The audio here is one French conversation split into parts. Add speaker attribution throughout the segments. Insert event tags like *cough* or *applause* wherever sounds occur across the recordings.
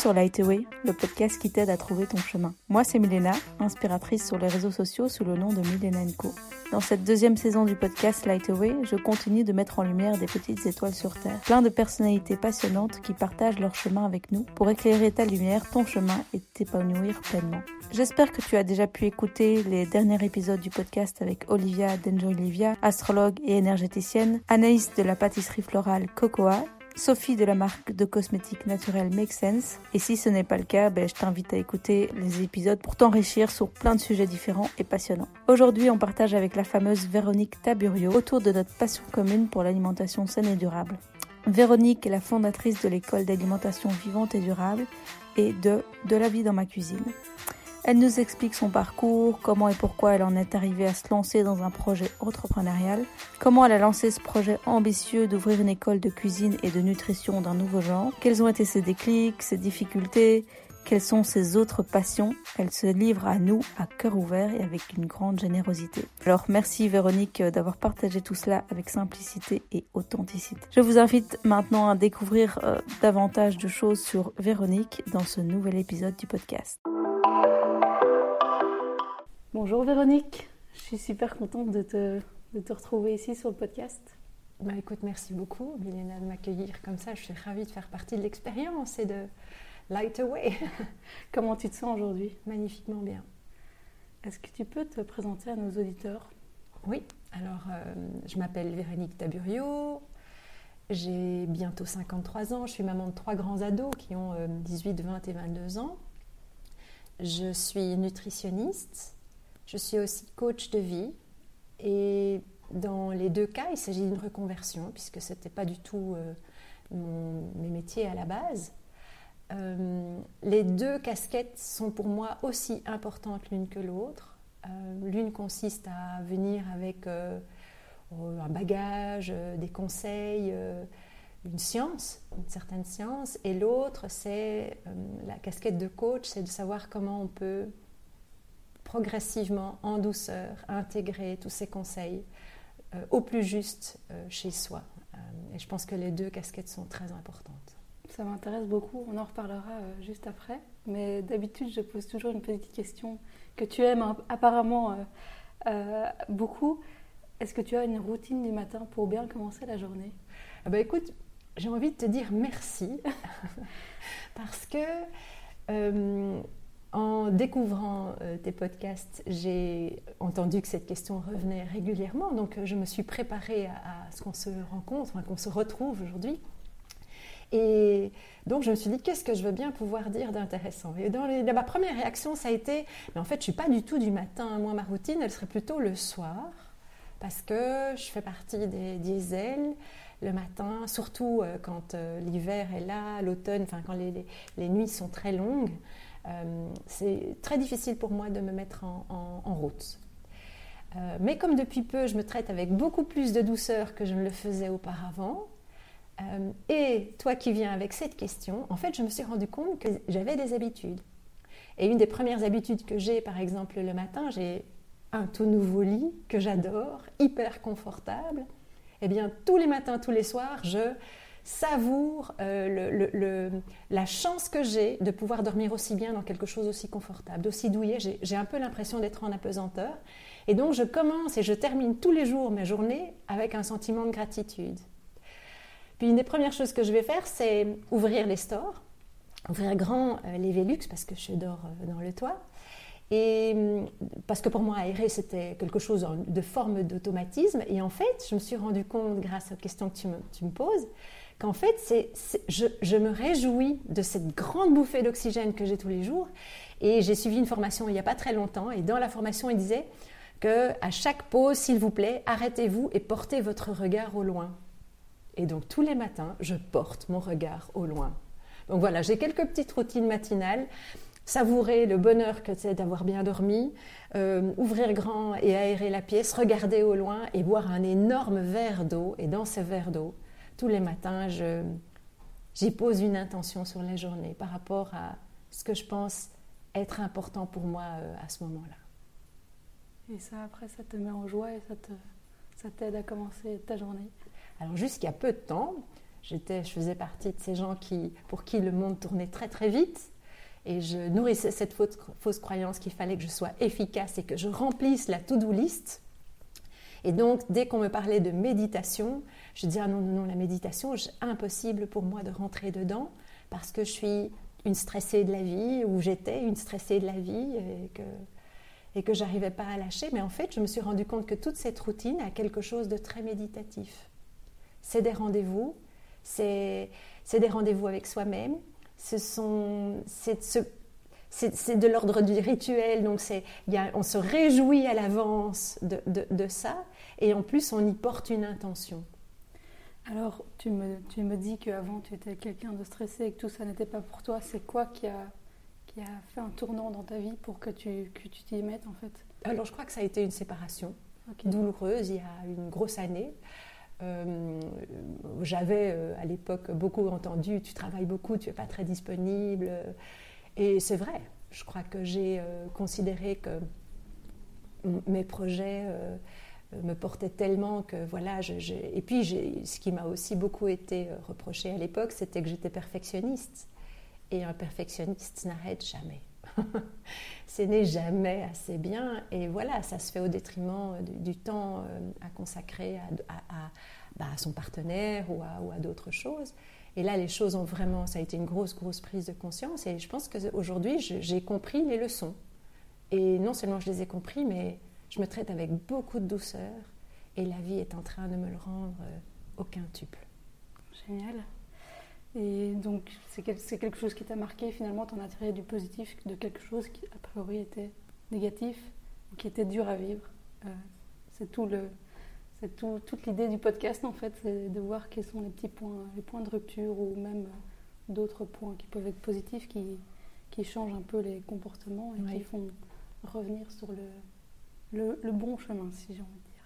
Speaker 1: sur Lightway, le podcast qui t'aide à trouver ton chemin. Moi, c'est Milena, inspiratrice sur les réseaux sociaux sous le nom de Milena Co. Dans cette deuxième saison du podcast Lightway, je continue de mettre en lumière des petites étoiles sur Terre, plein de personnalités passionnantes qui partagent leur chemin avec nous pour éclairer ta lumière, ton chemin et t'épanouir pleinement. J'espère que tu as déjà pu écouter les derniers épisodes du podcast avec Olivia d'Enjoy Olivia, astrologue et énergéticienne, Anaïs de la pâtisserie florale Cocoa Sophie de la marque de cosmétiques naturels Make Sense. Et si ce n'est pas le cas, ben, je t'invite à écouter les épisodes pour t'enrichir sur plein de sujets différents et passionnants. Aujourd'hui, on partage avec la fameuse Véronique Taburio autour de notre passion commune pour l'alimentation saine et durable. Véronique est la fondatrice de l'école d'alimentation vivante et durable et de De la vie dans ma cuisine. Elle nous explique son parcours, comment et pourquoi elle en est arrivée à se lancer dans un projet entrepreneurial, comment elle a lancé ce projet ambitieux d'ouvrir une école de cuisine et de nutrition d'un nouveau genre, quels ont été ses déclics, ses difficultés, quelles sont ses autres passions. Elle se livre à nous à cœur ouvert et avec une grande générosité. Alors merci Véronique d'avoir partagé tout cela avec simplicité et authenticité. Je vous invite maintenant à découvrir euh, davantage de choses sur Véronique dans ce nouvel épisode du podcast. Bonjour Véronique, je suis super contente de te, de te retrouver ici sur le podcast.
Speaker 2: Bah écoute, merci beaucoup Milena de m'accueillir comme ça. Je suis ravie de faire partie de l'expérience et de light away. *laughs*
Speaker 1: Comment tu te sens aujourd'hui?
Speaker 2: Magnifiquement bien.
Speaker 1: Est-ce que tu peux te présenter à nos auditeurs?
Speaker 2: Oui, alors euh, je m'appelle Véronique Taburio, j'ai bientôt 53 ans, je suis maman de trois grands ados qui ont 18, euh, 20 et 22 ans. Je suis nutritionniste, je suis aussi coach de vie et dans les deux cas, il s'agit d'une reconversion puisque ce n'était pas du tout euh, mes métiers à la base. Euh, les deux casquettes sont pour moi aussi importantes l'une que l'autre. Euh, l'une consiste à venir avec un bagage, des conseils, une science, une certaine science, et l'autre, c'est la casquette de coach, c'est de savoir comment on peut progressivement, en douceur, intégrer tous ces conseils euh, au plus juste euh, chez soi. Euh, et je pense que les deux casquettes sont très importantes.
Speaker 1: Ça m'intéresse beaucoup, on en reparlera juste après. Mais d'habitude, je pose toujours une petite question que tu aimes apparemment beaucoup. Est-ce que tu as une routine du matin pour bien commencer la journée?
Speaker 2: Ah bah Écoute, j'ai envie de te dire merci *laughs* *laughs* parce que en découvrant euh, tes podcasts, j'ai entendu que cette question revenait régulièrement, donc euh, je me suis préparée à, ce qu'on se rencontre, qu'on se retrouve aujourd'hui. Et donc je me suis dit, qu'est-ce que je veux bien pouvoir dire d'intéressant? Et dans ma première réaction, ça a été, mais en fait, je suis pas du tout du matin. Moi, ma routine, elle serait plutôt le soir, parce que je fais partie des diesels le matin, surtout euh, quand l'hiver est là, l'automne, enfin quand les, nuits sont très longues. Euh, c'est très difficile pour moi de me mettre en, route. Euh, mais comme depuis peu, je me traite avec beaucoup plus de douceur que je ne le faisais auparavant, euh, et toi qui viens avec cette question, en fait, je me suis rendu compte que j'avais des habitudes. Et une des premières habitudes que j'ai, par exemple, le matin, j'ai un tout nouveau lit que j'adore, hyper confortable. Eh bien, tous les matins, tous les soirs, je savoure euh, la chance que j'ai de pouvoir dormir aussi bien dans quelque chose aussi confortable, d'aussi douillet. J'ai un peu l'impression d'être en apesanteur. Et donc je commence et je termine tous les jours mes journées avec un sentiment de gratitude. Puis une des premières choses que je vais faire, c'est ouvrir les stores, ouvrir grand euh, les Velux parce que je dors euh, dans le toit. Et hum, parce que pour moi, aérer, c'était quelque chose de forme d'automatisme. Et en fait, je me suis rendu compte, grâce aux questions que tu me poses, qu'en fait, c'est, je, me réjouis de cette grande bouffée d'oxygène que j'ai tous les jours. Et j'ai suivi une formation il n'y a pas très longtemps, et dans la formation, il disait que à chaque pause, s'il vous plaît, arrêtez-vous et portez votre regard au loin. Et donc tous les matins, je porte mon regard au loin. Donc voilà, j'ai quelques petites routines matinales. Savourer le bonheur que c'est d'avoir bien dormi, euh, ouvrir grand et aérer la pièce, regarder au loin et boire un énorme verre d'eau. Et dans ce verre d'eau, tous les matins, j'y pose une intention sur la journée par rapport à ce que je pense être important pour moi euh, à ce moment-là.
Speaker 1: Et ça, après, ça te met en joie et ça t'aide à commencer ta journée?
Speaker 2: Alors, jusqu'à peu de temps, J'étais, je faisais partie de ces gens qui, pour qui le monde tournait très très vite. Et je nourrissais cette fausse, fausse croyance qu'il fallait que je sois efficace et que je remplisse la to-do list. Et donc, dès qu'on me parlait de méditation, je disais ah non, non, non, la méditation, c'est impossible pour moi de rentrer dedans parce que je suis une stressée de la vie, ou j'étais une stressée de la vie, et que, et que j'arrivais pas à lâcher. Mais en fait, je me suis rendu compte que toute cette routine a quelque chose de très méditatif. C'est des rendez-vous, c'est des rendez-vous avec soi-même, ce sont, c'est de l'ordre du rituel, donc y a, on se réjouit à l'avance de, de, ça, et en plus on y porte une intention.
Speaker 3: Alors, tu me, tu me dis qu'avant tu étais quelqu'un de stressé et que tout ça n'était pas pour toi. C'est quoi qui a, qui a fait un tournant dans ta vie pour que tu que tu t'y mettes en fait?
Speaker 2: Alors, je crois que ça a été une séparation douloureuse il y a une grosse année. Euh, j'avais euh, à l'époque beaucoup entendu tu travailles beaucoup, tu n'es pas très disponible. Et c'est vrai, je crois que j'ai euh, considéré que mes projets euh, me portait tellement que voilà. Je, Et puis, ce qui m'a aussi beaucoup été euh, reproché à l'époque, c'était que j'étais perfectionniste. Et un perfectionniste n'arrête jamais. *laughs* Ce n'est jamais assez bien. Et voilà, ça se fait au détriment euh, du, temps à consacrer à, bah, son partenaire ou à, ou à d'autres choses. Et là, les choses ont vraiment, ça a été une grosse, grosse prise de conscience. Et je pense qu'aujourd'hui, j'ai compris les leçons. Et non seulement je les ai compris, mais je me traite avec beaucoup de douceur et la vie est en train de me le rendre euh, au quintuple.
Speaker 3: Génial. Et donc, c'est quelque chose qui t'a marqué finalement, t'en as tiré du positif de quelque chose qui a priori était négatif ou qui était dur à vivre. Euh, c'est tout le, c'est tout, toute l'idée du podcast en fait, c'est de voir quels sont les petits points, les points de rupture ou même d'autres points qui peuvent être positifs, qui, qui changent un peu les comportements et qui font revenir sur le, le, bon chemin, si j'ai envie de dire.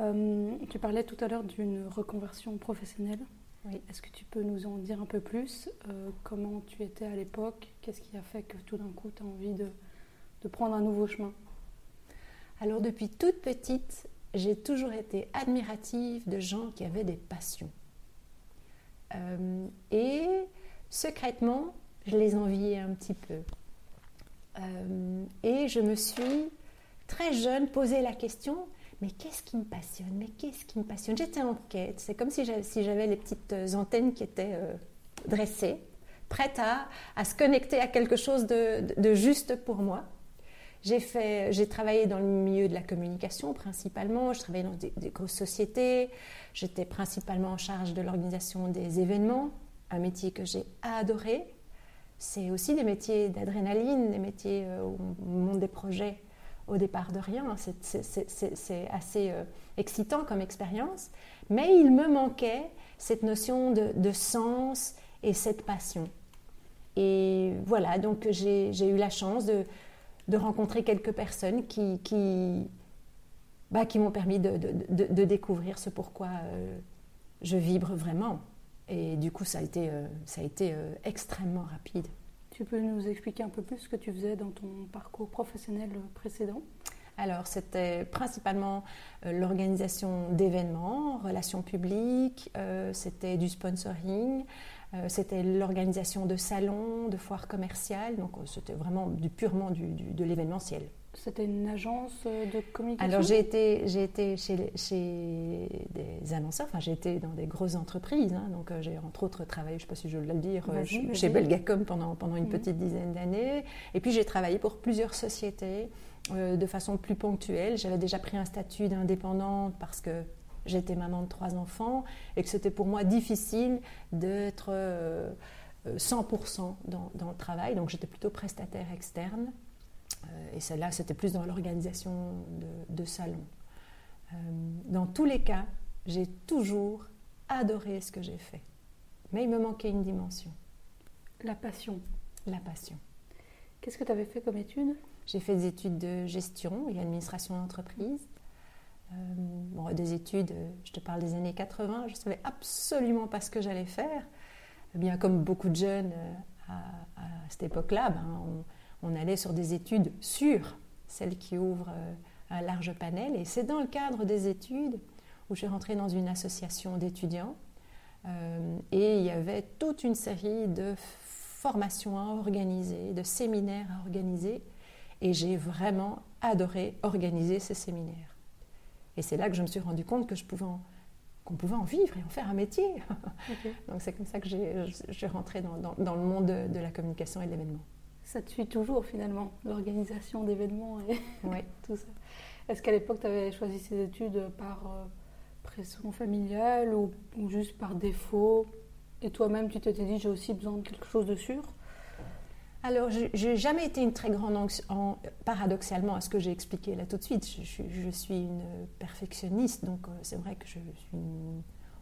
Speaker 3: Euh, tu parlais tout à l'heure d'une reconversion professionnelle. Oui. Est-ce que tu peux nous en dire un peu plus euh, Comment tu étais à l'époque? Qu'est-ce qui a fait que tout d'un coup tu as envie de, de, prendre un nouveau chemin?
Speaker 2: Alors depuis toute petite, j'ai toujours été admirative de gens qui avaient des passions. Euh, et secrètement, je les enviais un petit peu. et je me suis très jeune, poser la question mais qu'est-ce qui me passionne? Mais qu'est-ce qui me passionne? J'étais en quête. C'est comme si j'avais les petites euh, antennes qui étaient euh, dressées, prêtes à, se connecter à quelque chose de, juste pour moi. J'ai travaillé dans le milieu de la communication principalement. Je travaillais dans des, des grosses sociétés. J'étais principalement en charge de l'organisation des événements, un métier que j'ai adoré. C'est aussi des métiers d'adrénaline, des métiers euh, où on monte des projets au départ de rien. C'est assez euh, excitant comme expérience. Mais il me manquait cette notion de, sens et cette passion. Et voilà, donc j'ai eu la chance de, rencontrer quelques personnes qui, bah, m'ont permis de, découvrir ce pourquoi euh, je vibre vraiment. Et du coup, ça a été, euh, ça a été extrêmement rapide.
Speaker 3: Tu peux nous expliquer un peu plus ce que tu faisais dans ton parcours professionnel précédent?
Speaker 2: Alors, c'était principalement euh, l'organisation d'événements, relations publiques, euh, c'était du sponsoring, euh, c'était l'organisation de salons, de foires commerciales. Donc, c'était vraiment du, purement du, de l'événementiel.
Speaker 3: C'était une agence de communication
Speaker 2: Alors, j'ai été, j'ai été chez, chez, des annonceurs, enfin, j'ai été dans des grosses entreprises. Hein. donc, j'ai entre autres travaillé, je ne sais pas si je veux le dire, chez Belgacom pendant, pendant une mhm. petite dizaine d'années. Et puis, j'ai travaillé pour plusieurs sociétés. Euh, de façon plus ponctuelle. J'avais déjà pris un statut d'indépendante parce que j'étais maman de trois enfants et que c'était pour moi difficile d'être 100% euh, euh, dans, dans, le travail. Donc j'étais plutôt prestataire externe. Et celle-là, c'était plus dans l'organisation de, de salons. dans tous les cas, j'ai toujours adoré ce que j'ai fait. Mais il me manquait une dimension.
Speaker 3: La passion.
Speaker 2: La passion.
Speaker 3: Qu'est-ce que tu avais fait comme étude?
Speaker 2: J'ai fait des études de gestion et d'administration d'entreprise. Euh, des études, je te parle des années 80, je ne savais absolument pas ce que j'allais faire. Eh bien, comme beaucoup de jeunes euh, à, cette époque-là, ben, on, allait sur des études sûres, celles qui ouvrent euh, un large panel. Et c'est dans le cadre des études où j'ai rentré dans une association d'étudiants et il y avait toute une série de formations à organiser, de séminaires à organiser. Et j'ai vraiment adoré organiser ces séminaires. Et c'est là que je me suis rendu compte que je pouvais qu'on pouvait en vivre et en faire un métier. *laughs* Donc c'est comme ça que j'ai rentré dans, dans, le monde de, la communication et de l'événement.
Speaker 3: Ça te suit toujours finalement, l'organisation d'événements et *laughs* tout ça. Est-ce qu'à l'époque, tu avais choisi ces études par euh, pression familiale ou, ou, juste par défaut? Et toi-même, tu t'étais dit, j'ai aussi besoin de quelque chose de sûr?
Speaker 2: Alors, je n'ai jamais été une très grande en, paradoxalement à ce que j'ai expliqué là tout de suite. Je, suis une perfectionniste, donc euh, c'est vrai que je suis.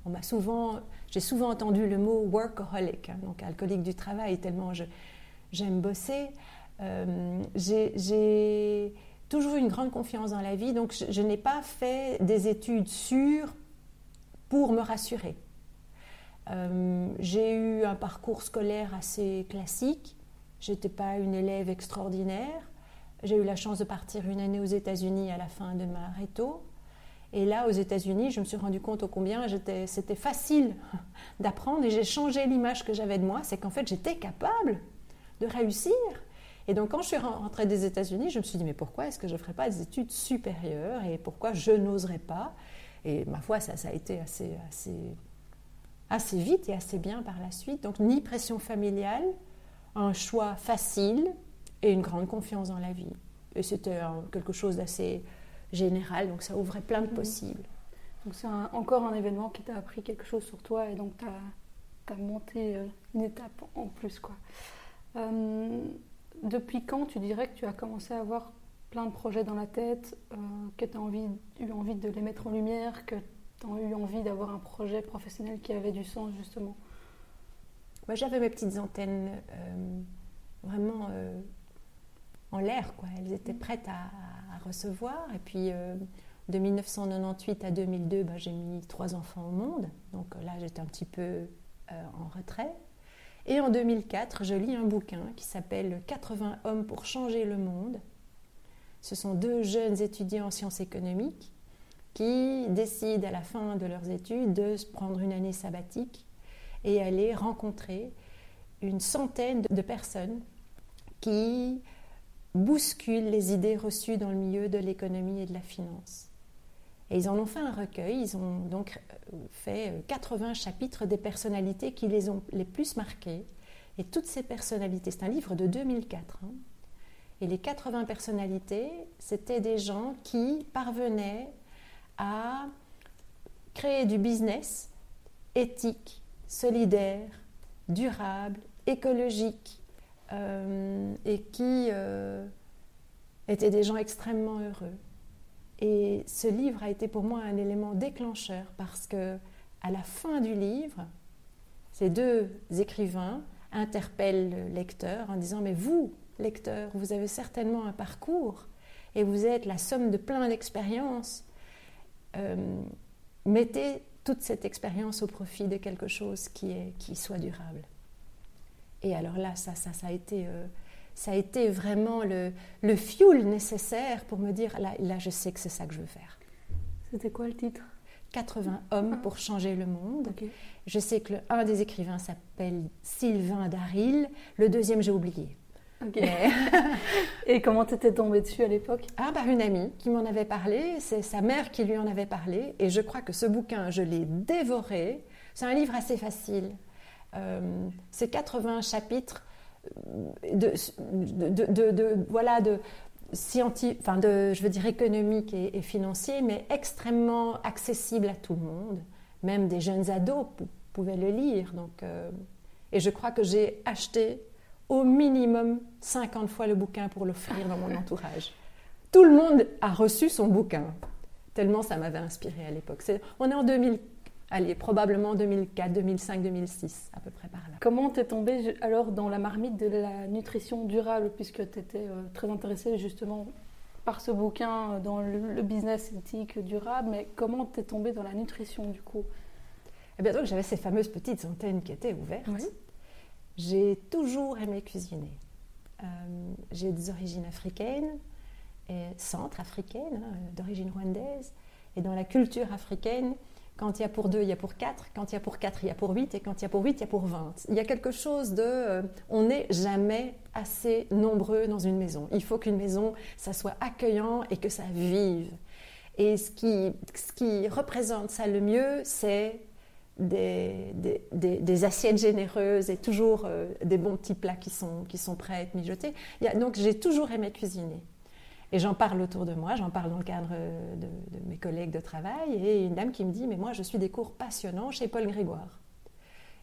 Speaker 2: On m'a souvent, j'ai souvent entendu le mot workaholic, hein, donc alcoolique du travail, tellement j'aime bosser. Euh, j'ai toujours eu une grande confiance dans la vie, donc je, n'ai pas fait des études sûres pour me rassurer. Euh, j'ai eu un parcours scolaire assez classique. J'étais pas une élève extraordinaire. J'ai eu la chance de partir une année aux États-Unis à la fin de ma réto. Et là, aux États-Unis, je me suis rendu compte au combien c'était facile d'apprendre et j'ai changé l'image que j'avais de moi. C'est qu'en fait, j'étais capable de réussir. Et donc, quand je suis rentrée des États-Unis, je me suis dit, mais pourquoi est-ce que je ne ferais pas des études supérieures et pourquoi je n'oserais pas? Et ma foi, ça, ça a été assez, assez, assez vite et assez bien par la suite. Donc, ni pression familiale, un choix facile et une grande confiance dans la vie. Et c'était quelque chose d'assez général, donc ça ouvrait plein de mhm. possibles.
Speaker 3: Donc c'est encore un événement qui t'a appris quelque chose sur toi et donc tu as, monté euh, une étape en plus. quoi. Euh, depuis quand tu dirais que tu as commencé à avoir plein de projets dans la tête, euh, que tu as envie, eu envie de les mettre en lumière, que tu as eu envie d'avoir un projet professionnel qui avait du sens justement?
Speaker 2: J'avais mes petites antennes euh, vraiment euh, en l'air, quoi. Elles étaient mm. prêtes à, recevoir. Et puis, euh, de 1998 à 2002, bah, j'ai mis trois enfants au monde. Donc là, j'étais un petit peu en retrait. Et en 2004, je lis un bouquin qui s'appelle 80 hommes pour changer le monde. Ce sont deux jeunes étudiants en sciences économiques qui décident à la fin de leurs études de prendre une année sabbatique et aller rencontrer une centaine de personnes qui bousculent les idées reçues dans le milieu de l'économie et de la finance. Et ils en ont fait un recueil, ils ont donc euh, fait 80 euh, chapitres des personnalités qui les ont les plus marquées. Et toutes ces personnalités, c'est un livre de 2004, hein. et les 80 personnalités, c'était des gens qui parvenaient à créer du business éthique, solidaire, durable, écologique, euh, et qui étaient des gens extrêmement heureux. Et ce livre a été pour moi un élément déclencheur parce que à la fin du livre, ces deux écrivains interpellent le lecteur en disant mais vous, lecteur, vous avez certainement un parcours et vous êtes la somme de plein d'expériences. Euh, mettez toute cette expérience au profit de quelque chose qui, est, qui soit durable. Et alors là, ça, ça, ça a été, euh, ça a été vraiment le, le fuel nécessaire pour me dire, là, là je sais que c'est ça que je veux faire.
Speaker 3: C'était quoi le titre?
Speaker 2: 80 hommes pour changer le monde. Je sais que le, un des écrivains s'appelle Sylvain Daril, le deuxième j'ai oublié. *laughs*
Speaker 3: Et comment t'étais tombée dessus à l'époque?
Speaker 2: Ah, par une amie qui m'en avait parlé. C'est sa mère qui lui en avait parlé. Et je crois que ce bouquin, je l'ai dévoré. C'est un livre assez facile. Euh, c'est 80 chapitres de, de, de, voilà, de scientifique, enfin de, je veux dire économique et, financier, mais extrêmement accessible à tout le monde. Même des jeunes ados pouvaient le lire. Donc, euh, et je crois que j'ai acheté au minimum 50 fois le bouquin pour l'offrir dans mon *laughs* entourage. Tout le monde a reçu son bouquin, tellement ça m'avait inspiré à l'époque. on est en 2000, allez, probablement 2004, 2005, 2006, à peu près par là.
Speaker 3: Comment t'es tombée alors dans la marmite de la nutrition durable, puisque tu étais euh, très intéressée justement par ce bouquin euh, dans le, business éthique durable, mais comment t'es tombée dans la nutrition du coup?
Speaker 2: Eh bien, donc j'avais ces fameuses petites antennes qui étaient ouvertes. J'ai toujours aimé cuisiner. Euh, j'ai des origines africaines, et centre-africaines, hein, d'origine rwandaise. Et dans la culture africaine, Quand il y a pour deux, il y a pour quatre. Quand il y a pour quatre, il y a pour huit. Et quand il y a pour huit, il y a pour vingt. Il y a quelque chose de... Euh, on n'est jamais assez nombreux dans une maison. Il faut qu'une maison, ça soit accueillant et que ça vive. Et ce qui, ce qui représente ça le mieux, c'est des, des, assiettes généreuses et toujours euh, des bons petits plats qui sont, qui sont prêts à être mijotés. donc j'ai toujours aimé cuisiner. Et j'en parle autour de moi, j'en parle dans le cadre de, mes collègues de travail, et une dame qui me dit, mais moi je suis des cours passionnants chez Paul Grégoire.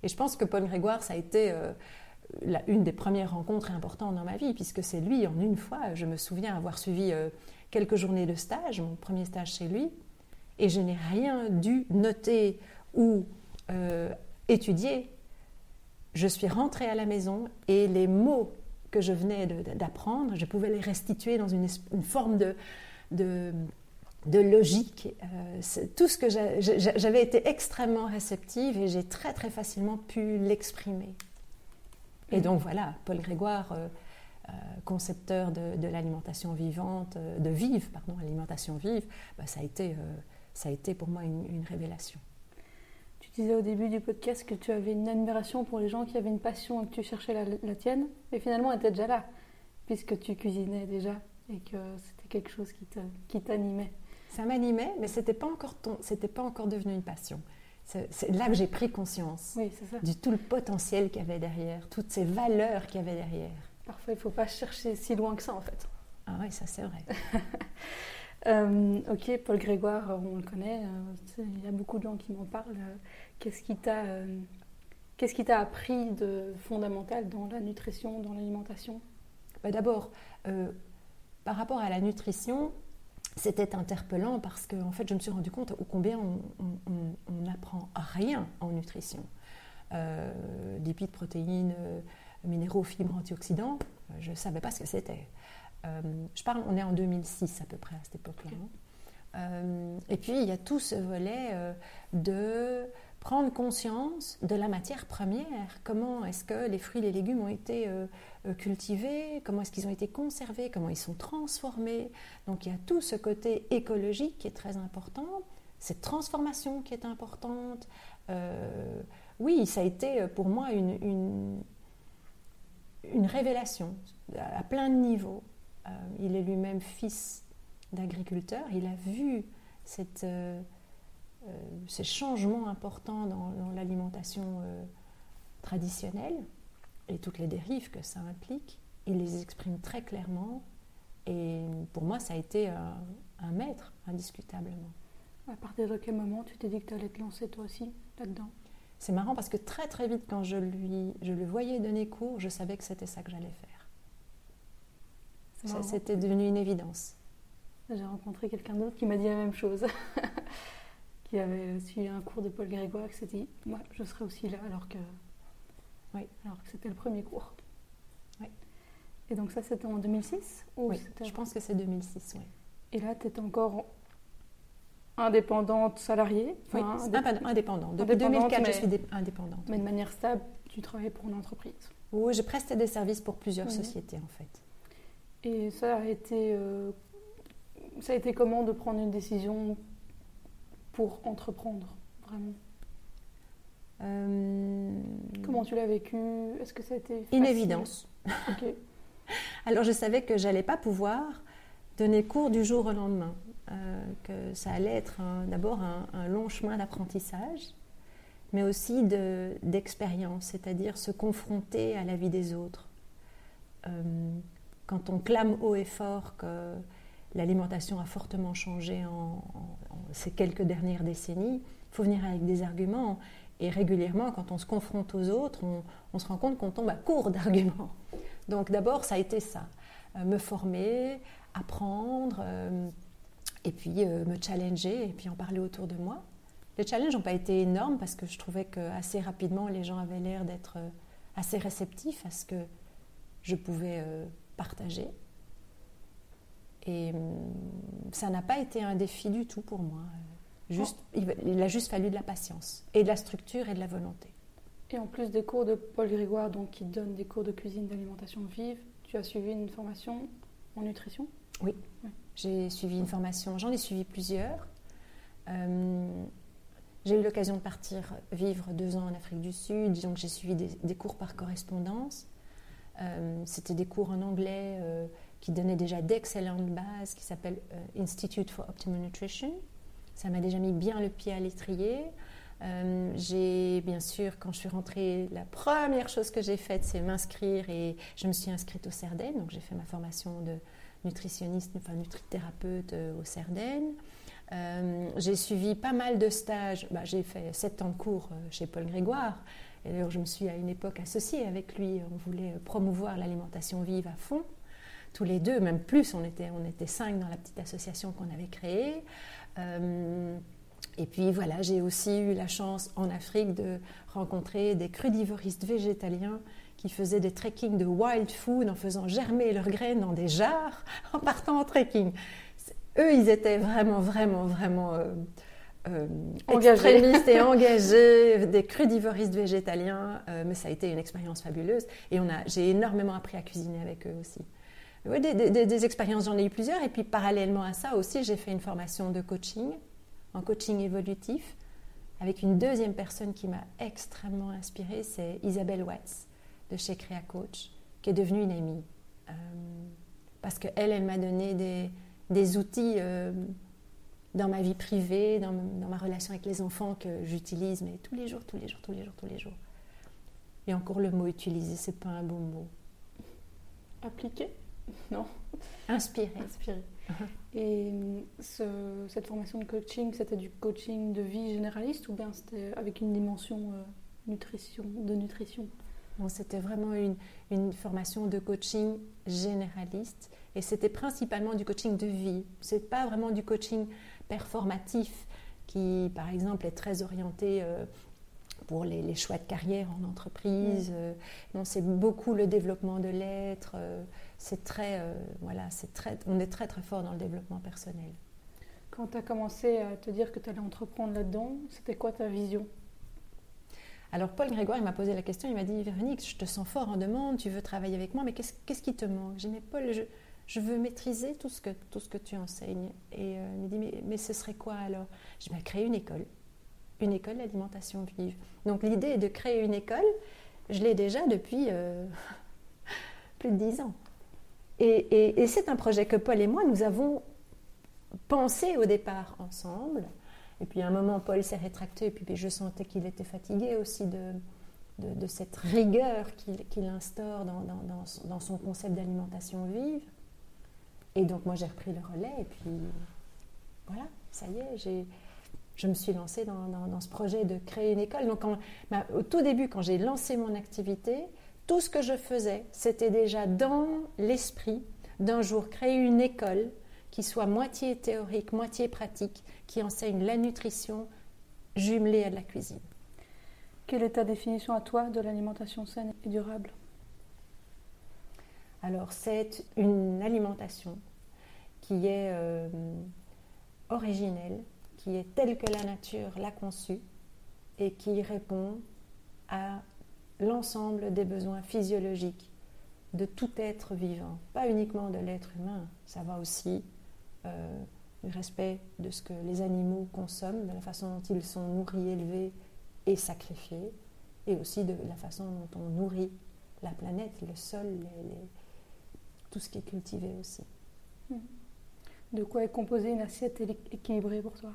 Speaker 2: Et je pense que Paul Grégoire, ça a été euh, une des premières rencontres importantes dans ma vie, puisque c'est lui, en une fois, je me souviens avoir suivi euh, quelques journées de stage, mon premier stage chez lui, et je n'ai rien dû noter ou euh, étudier. Je suis rentrée à la maison et les mots que je venais d'apprendre, je pouvais les restituer dans une, forme de, de, logique. Euh, tout ce que j'avais été extrêmement réceptive et j'ai très très facilement pu l'exprimer. Et donc voilà, Paul Grégoire, euh, euh, concepteur de, l'alimentation vivante, de vive, pardon, alimentation vive, bah, ça, a été, ça a été pour moi une révélation.
Speaker 3: Tu disais au début du podcast que tu avais une admiration pour les gens qui avaient une passion et que tu cherchais la, tienne. Et finalement, elle était déjà là, puisque tu cuisinais déjà et que c'était quelque chose qui t'animait.
Speaker 2: Ça m'animait, mais c'était pas encore pas encore devenu une passion. C'est là que j'ai pris conscience
Speaker 3: oui,
Speaker 2: du tout le potentiel qu'il y avait derrière, toutes ces valeurs qu'il y avait derrière.
Speaker 3: Parfois, il ne faut pas chercher si loin que ça, en fait.
Speaker 2: Ah oui, ça c'est vrai. *laughs*
Speaker 3: Euh, ok, Paul Grégoire, on le connaît, euh, il y a beaucoup de gens qui m'en parlent. Qu'est-ce qui t'a euh, qu'est-ce qui t'a appris de fondamental dans la nutrition, dans l'alimentation?
Speaker 2: Bah, D'abord, par rapport à la nutrition, c'était interpellant parce que en fait, je me suis rendu compte au combien on n'apprend rien en nutrition. lipides, protéines, minéraux, fibres, antioxydants, je ne savais pas ce que c'était. Euh, je parle, on est en 2006 à peu près à cette époque-là. Hein. Euh, et puis il y a tout ce volet euh, de prendre conscience de la matière première. Comment est-ce que les fruits et les légumes ont été cultivés? Comment est-ce qu'ils ont été conservés? Comment ils sont transformés? Donc il y a tout ce côté écologique qui est très important, cette transformation qui est importante. oui, ça a été pour moi une, une, une révélation à plein de niveaux. Euh, il est lui-même fils d'agriculteur. Il a vu cette, euh, euh, ces changements importants dans, l'alimentation traditionnelle et toutes les dérives que ça implique. Il les exprime très clairement. Et pour moi, ça a été un, maître, indiscutablement.
Speaker 3: À partir de quel moment tu t'es dit que tu allais te lancer toi aussi là-dedans?
Speaker 2: C'est marrant parce que très très vite, quand je lui, je le voyais donner cours, je savais que c'était ça que j'allais faire. Ça, c'était devenu une évidence.
Speaker 3: J'ai rencontré quelqu'un d'autre qui m'a dit la même chose, *laughs* qui avait suivi un cours de Paul Grégoire, qui s'est dit Moi, je serai aussi là, alors que,
Speaker 2: oui.
Speaker 3: alors que c'était le premier cours.
Speaker 2: Oui.
Speaker 3: Et donc, ça, c'était en 2006
Speaker 2: Oui, je pense que c'est 2006, oui.
Speaker 3: Et là, tu étais encore indépendante salariée
Speaker 2: Oui, indépendante. Depuis 2004, je suis indépendante.
Speaker 3: Mais de manière stable, tu travaillais pour une entreprise
Speaker 2: Oui, je prestais des services pour plusieurs sociétés, en fait.
Speaker 3: Et ça a été, euh, ça a été comment de prendre une décision pour entreprendre, vraiment? Euh, Comment tu l'as vécu? Est-ce que ça a été facile?
Speaker 2: Une évidence. *laughs* Alors je savais que j'allais pas pouvoir donner cours du jour au lendemain, euh, que ça allait être d'abord un, long chemin d'apprentissage, mais aussi d'expérience, c'est-à-dire se confronter à la vie des autres quand on clame haut et fort que l'alimentation a fortement changé en, ces quelques dernières décennies, il faut venir avec des arguments. Et régulièrement, quand on se confronte aux autres, on, se rend compte qu'on tombe à court d'arguments. Donc d'abord, ça a été ça. Euh, me former, apprendre, euh, et puis euh, me challenger, et puis en parler autour de moi. Les challenges n'ont pas été énormes parce que je trouvais que assez rapidement, les gens avaient l'air d'être assez réceptifs à ce que je pouvais partager. Et hum, ça n'a pas été un défi du tout pour moi. Juste, il, a juste fallu de la patience et de la structure et de la volonté.
Speaker 3: Et en plus des cours de Paul Grégoire, donc qui donne des cours de cuisine d'alimentation vive, tu as suivi une formation en nutrition?
Speaker 2: Oui, j'ai suivi une formation, j'en ai suivi plusieurs. Hum, J'ai eu l'occasion de partir vivre deux ans en Afrique du Sud, donc j'ai suivi des, cours par correspondance. C'était des cours en anglais qui donnaient déjà d'excellentes bases, qui s'appelle Institute for Optimal Nutrition. Ça m'a déjà mis bien le pied à l'étrier. Euh, j'ai bien sûr, quand je suis rentrée, la première chose que j'ai faite, c'est m'inscrire et je me suis inscrite au CERDEN. Donc j'ai fait ma formation de nutritionniste, enfin nutrithérapeute euh, au CERDEN. Euh, j'ai suivi pas mal de stages. Bah, j'ai fait sept ans de cours chez Paul Grégoire. Et d'ailleurs, je me suis à une époque associée avec lui. On voulait promouvoir l'alimentation vive à fond. Tous les deux, même plus, on était, on était cinq dans la petite association qu'on avait créée. Et puis voilà, j'ai aussi eu la chance en Afrique de rencontrer des crudivoristes végétaliens qui faisaient des trekking de wild food en faisant germer leurs graines dans des jarres *laughs* en partant en trekking. Eux, ils étaient vraiment, vraiment, vraiment euh, euh, extrémistes et *laughs* engagés, des crudivoristes végétaliens, euh, mais ça a été une expérience fabuleuse et on a, j'ai énormément appris à cuisiner avec eux aussi. des, des expériences, j'en ai eu plusieurs et puis parallèlement à ça aussi, j'ai fait une formation de coaching en coaching évolutif avec une deuxième personne qui m'a extrêmement inspirée, c'est Isabelle Watts de chez Créa Coach, qui est devenue une amie. Euh, parce qu'elle, elle, m'a donné des, des outils euh, dans ma vie privée, dans, dans, ma relation avec les enfants que j'utilise, mais tous les jours, tous les jours, tous les jours, tous les jours. Et encore le mot utiliser, c'est pas un bon mot.
Speaker 3: Appliquer? Non.
Speaker 2: Inspirer.
Speaker 3: Inspirer. *laughs* Et cette formation de coaching, c'était du coaching de vie généraliste ou bien c'était avec une dimension euh, nutrition, de nutrition?
Speaker 2: C'était vraiment une, une, formation de coaching généraliste et c'était principalement du coaching de vie. C'est pas vraiment du coaching performatif qui, par exemple, est très orienté euh, pour les, choix de carrière en entreprise. Mm. Euh, non, c'est beaucoup le développement de l'être c'est très, euh, voilà, c'est très, on est très très fort dans le développement personnel.
Speaker 3: Quand tu as commencé à te dire que tu allais entreprendre là-dedans, c'était quoi ta vision?
Speaker 2: Alors Paul Grégoire, il m'a posé la question, il m'a dit, Véronique, je te sens fort en demande, tu veux travailler avec moi, mais qu'est-ce, qui te manque J'ai dit, mais Paul, je, veux maîtriser tout ce que, tout ce que tu enseignes. Et euh, il m'a dit, mais, ce serait quoi alors? Je vais créer une école, une école d'alimentation vive. Donc l'idée de créer une école, je l'ai déjà depuis euh, *laughs* plus de dix ans. Et, c'est un projet que Paul et moi, nous avons pensé au départ ensemble. Et puis à un moment, Paul s'est rétracté, et puis je sentais qu'il était fatigué aussi de, de, cette rigueur qu'il instaure dans, dans, dans, son concept d'alimentation vive. Et donc moi, j'ai repris le relais, et puis voilà, ça y est, je me suis lancée dans, ce projet de créer une école. Donc au tout début, quand j'ai lancé mon activité, tout ce que je faisais, c'était déjà dans l'esprit d'un jour créer une école qui soit moitié théorique, moitié pratique, qui enseigne la nutrition jumelée à de la cuisine.
Speaker 3: Quelle est ta définition à toi de l'alimentation saine et durable?
Speaker 2: Alors, c'est une alimentation qui est euh, originelle, qui est telle que la nature l'a conçue et qui répond à l'ensemble des besoins physiologiques de tout être vivant, pas uniquement de l'être humain, ça va aussi euh, du respect de ce que les animaux consomment, de la façon dont ils sont nourris, élevés et sacrifiés, et aussi de la façon dont on nourrit la planète, le sol, tout ce qui est cultivé aussi.
Speaker 3: De quoi est composée une assiette équilibrée pour toi?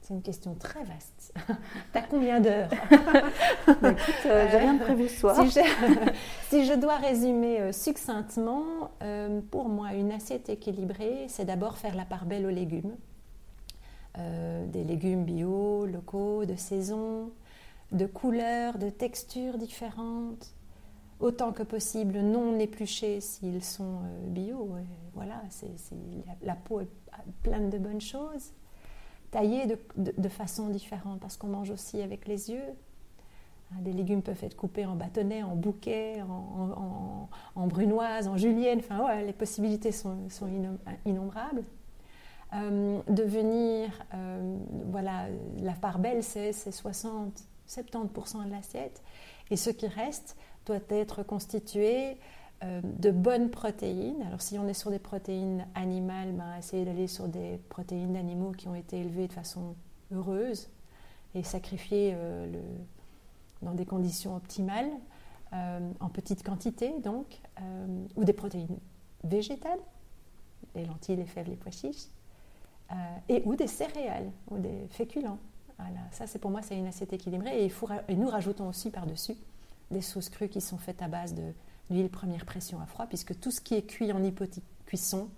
Speaker 2: C'est une question très vaste. *laughs* T'as combien d'heures? *laughs*
Speaker 3: Bah, euh, J'ai rien de prévu ce soir. *laughs*
Speaker 2: Si je, dois résumer euh, succinctement, euh, pour moi, une assiette équilibrée, c'est d'abord faire la part belle aux légumes. des légumes bio, locaux, de saison, de couleurs, de textures différentes, autant que possible non épluchés s'ils sont bio. voilà, c'est, la peau est pleine de bonnes choses taillés de, de, façon différente parce qu'on mange aussi avec les yeux. Hein, des légumes peuvent être coupés en bâtonnets, en bouquets, en, en, brunoises, en julienne. Enfin, les possibilités sont, sont innombrables. Euh, devenir, euh, voilà, la part belle, c'est 60, 70% de l'assiette. Et ce qui reste doit être constitué euh, de bonnes protéines. Alors si on est sur des protéines animales, ben, essayer d'aller sur des protéines d'animaux qui ont été élevés de façon heureuse et sacrifié le, dans des conditions optimales, en petite quantité donc, ou des protéines végétales, les lentilles, les fèves, les pois chiches, et ou des céréales ou des féculents. Voilà, ça c'est pour moi c'est une assiette équilibrée et nous rajoutons aussi par-dessus des sauces crues qui sont faites à base d'huile première pression à froid, puisque tout ce qui est cuit en hypocuisson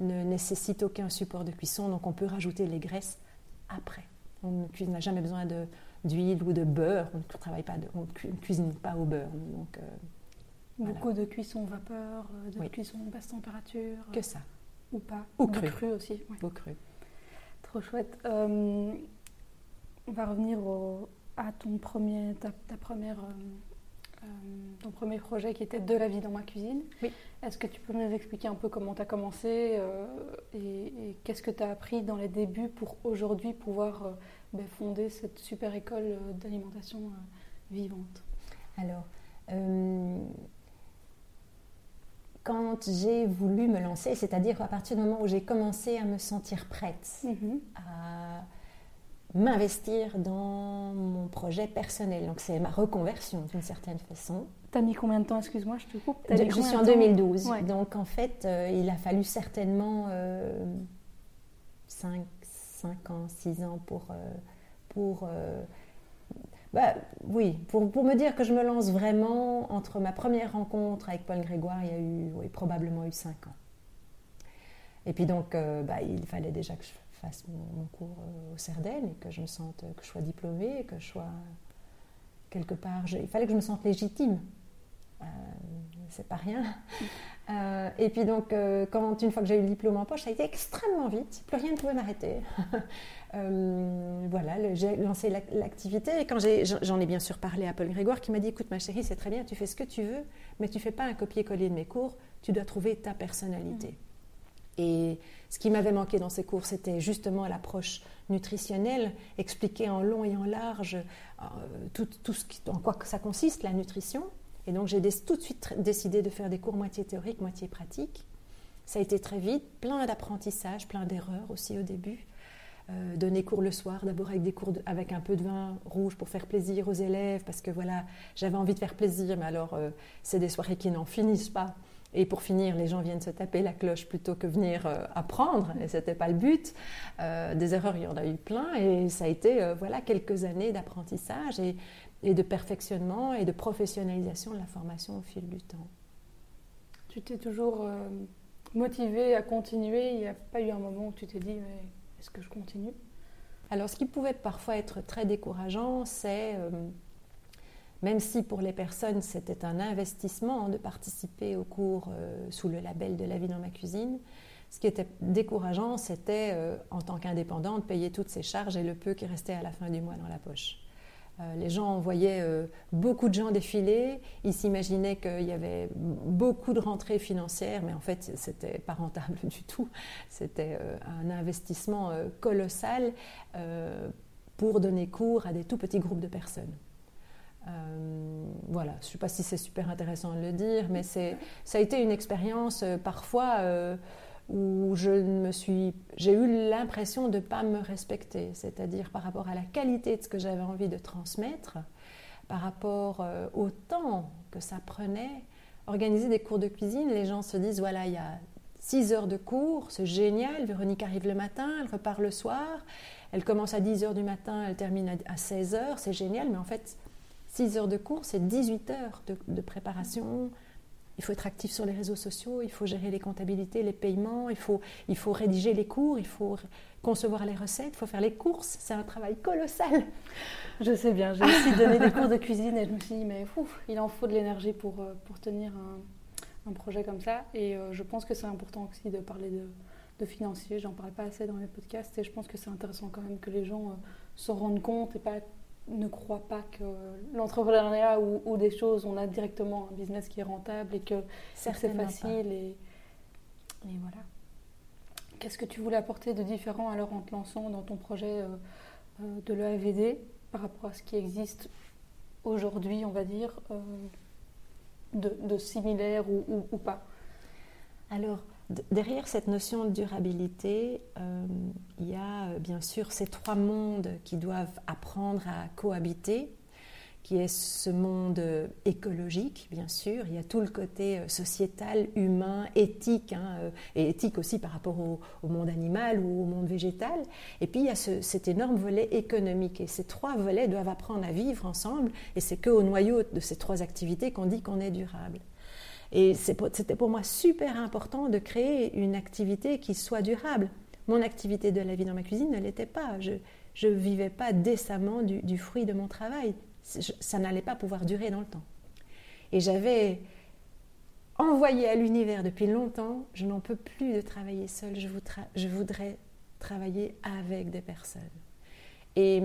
Speaker 2: ne nécessite aucun support de cuisson, donc on peut rajouter les graisses après. On n'a jamais besoin d'huile ou de beurre, on ne travaille pas, on ne cuisine pas au beurre. Donc, euh,
Speaker 3: Beaucoup de cuisson vapeur, euh, de cuisson basse température.
Speaker 2: Que ça.
Speaker 3: Ou pas.
Speaker 2: Ou cru.
Speaker 3: cru aussi.
Speaker 2: Ou cru.
Speaker 3: Trop chouette. Euh, on va revenir à ton premier, ta, première euh, ton premier projet qui était De la vie dans ma cuisine.
Speaker 2: Oui.
Speaker 3: Est-ce que tu peux nous expliquer un peu comment tu as commencé euh, et, qu'est-ce que tu as appris dans les débuts pour aujourd'hui pouvoir euh, ben, fonder cette super école d'alimentation vivante?
Speaker 2: Alors, quand j'ai voulu me lancer, c'est-à-dire à partir du moment où j'ai commencé à me sentir prête mm-hmm. à m'investir dans mon projet personnel. Donc c'est ma reconversion d'une certaine façon.
Speaker 3: Tu as mis combien de temps, excuse-moi, je te coupe
Speaker 2: Je suis en 2012. Donc en fait, euh, il a fallu certainement 5, euh, ans, 6 ans pour... Euh, pour bah, oui, pour, pour, me dire que je me lance vraiment entre ma première rencontre avec Paul Grégoire, il y a eu oui, probablement eu 5 ans. Et puis donc, bah, il fallait déjà que je fasse mon, cours euh, au CERDEN et que je me sente, que je sois diplômée, que je sois quelque part. il fallait que je me sente légitime. Euh, c'est pas rien. *laughs* Euh, et puis donc, quand une fois que j'ai eu le diplôme en poche, ça a été extrêmement vite. Plus rien ne pouvait m'arrêter. *laughs* voilà, j'ai lancé l'activité et quand j'en ai, bien sûr parlé à Paul Grégoire qui m'a dit, écoute ma chérie, c'est très bien, tu fais ce que tu veux, mais tu fais pas un copier-coller de mes cours, tu dois trouver ta personnalité. Mmh. Et ce qui m'avait manqué dans ces cours, c'était justement l'approche nutritionnelle, expliquer en long et en large euh, tout, en quoi ça consiste, la nutrition. Et donc j'ai tout de suite décidé de faire des cours moitié théoriques, moitié pratiques. Ça a été très vite, plein d'apprentissage, plein d'erreurs aussi au début. Euh, donner cours le soir, d'abord avec des cours avec un peu de vin rouge pour faire plaisir aux élèves, parce que voilà, j'avais envie de faire plaisir, mais alors euh, c'est des soirées qui n'en finissent pas. Et pour finir, les gens viennent se taper la cloche plutôt que venir euh, apprendre, et ce n'était pas le but. Euh, des erreurs, il y en a eu plein, et ça a été euh, voilà, quelques années d'apprentissage et, et, de perfectionnement et de professionnalisation de la formation au fil du temps.
Speaker 3: Tu t'es toujours motivée à continuer? Il n'y a pas eu un moment où tu t'es dit, mais est-ce que je continue?
Speaker 2: Alors, ce qui pouvait parfois être très décourageant, c'est même si pour les personnes c'était un investissement de participer au cours euh, sous le label de la vie dans ma cuisine, ce qui était décourageant, c'était euh, en tant qu'indépendante payer toutes ses charges et le peu qui restait à la fin du mois dans la poche. Euh, les gens voyaient beaucoup de gens défiler, ils s'imaginaient qu'il y avait beaucoup de rentrées financières, mais en fait, c'était pas rentable *laughs* du tout. C'était un investissement colossal pour donner cours à des tout petits groupes de personnes. Euh, voilà, je ne sais pas si c'est super intéressant de le dire, mais ça a été une expérience euh, parfois euh, où je me suis, j'ai eu l'impression de ne pas me respecter, c'est-à-dire par rapport à la qualité de ce que j'avais envie de transmettre, par rapport au temps que ça prenait. Organiser des cours de cuisine, les gens se disent voilà, il y a 6 heures de cours, c'est génial, Véronique arrive le matin, elle repart le soir, elle commence à 10 heures du matin, elle termine à 16 heures, c'est génial, mais en fait, 6 heures de cours, c'est 18 heures de, préparation. Il faut être actif sur les réseaux sociaux, il faut gérer les comptabilités, les paiements, il faut, il faut rédiger les cours, il faut concevoir les recettes, il faut faire les courses. C'est un travail colossal.
Speaker 3: Je sais bien, j'ai aussi donné des cours de cuisine et je me suis dit, mais il en faut de l'énergie pour, euh, pour tenir un, projet comme ça. Et euh, je pense que c'est important aussi de parler de, de financier. J'en parle pas assez dans mes podcasts et je pense que c'est intéressant quand même que les gens euh, s'en rendent compte et pas ne crois pas que l'entrepreneuriat ou, des choses, on a directement un business qui est rentable et que c'est facile. Et, voilà. Qu'est-ce que tu voulais apporter de différent alors en te lançant dans ton projet euh, euh, de l'EAVD par rapport à ce qui existe aujourd'hui, on va dire, euh, de, similaire ou, pas?
Speaker 2: Alors, derrière cette notion de durabilité, euh, il y a bien sûr ces trois mondes qui doivent apprendre à cohabiter qui est ce monde euh, écologique, bien sûr. Il y a tout le côté euh, sociétal, humain, éthique, hein, euh, et éthique aussi par rapport au, monde animal ou au monde végétal. Et puis il y a cet énorme volet économique. Et ces trois volets doivent apprendre à vivre ensemble. Et c'est qu'au noyau de ces trois activités qu'on dit qu'on est durable. Et c'était pour moi super important de créer une activité qui soit durable. Mon activité de la vie dans ma cuisine ne l'était pas. Je ne vivais pas décemment du fruit de mon travail ça n'allait pas pouvoir durer dans le temps. Et j'avais envoyé à l'univers depuis longtemps, je n'en peux plus de travailler seule, je, voudrais, je voudrais travailler avec des personnes. Et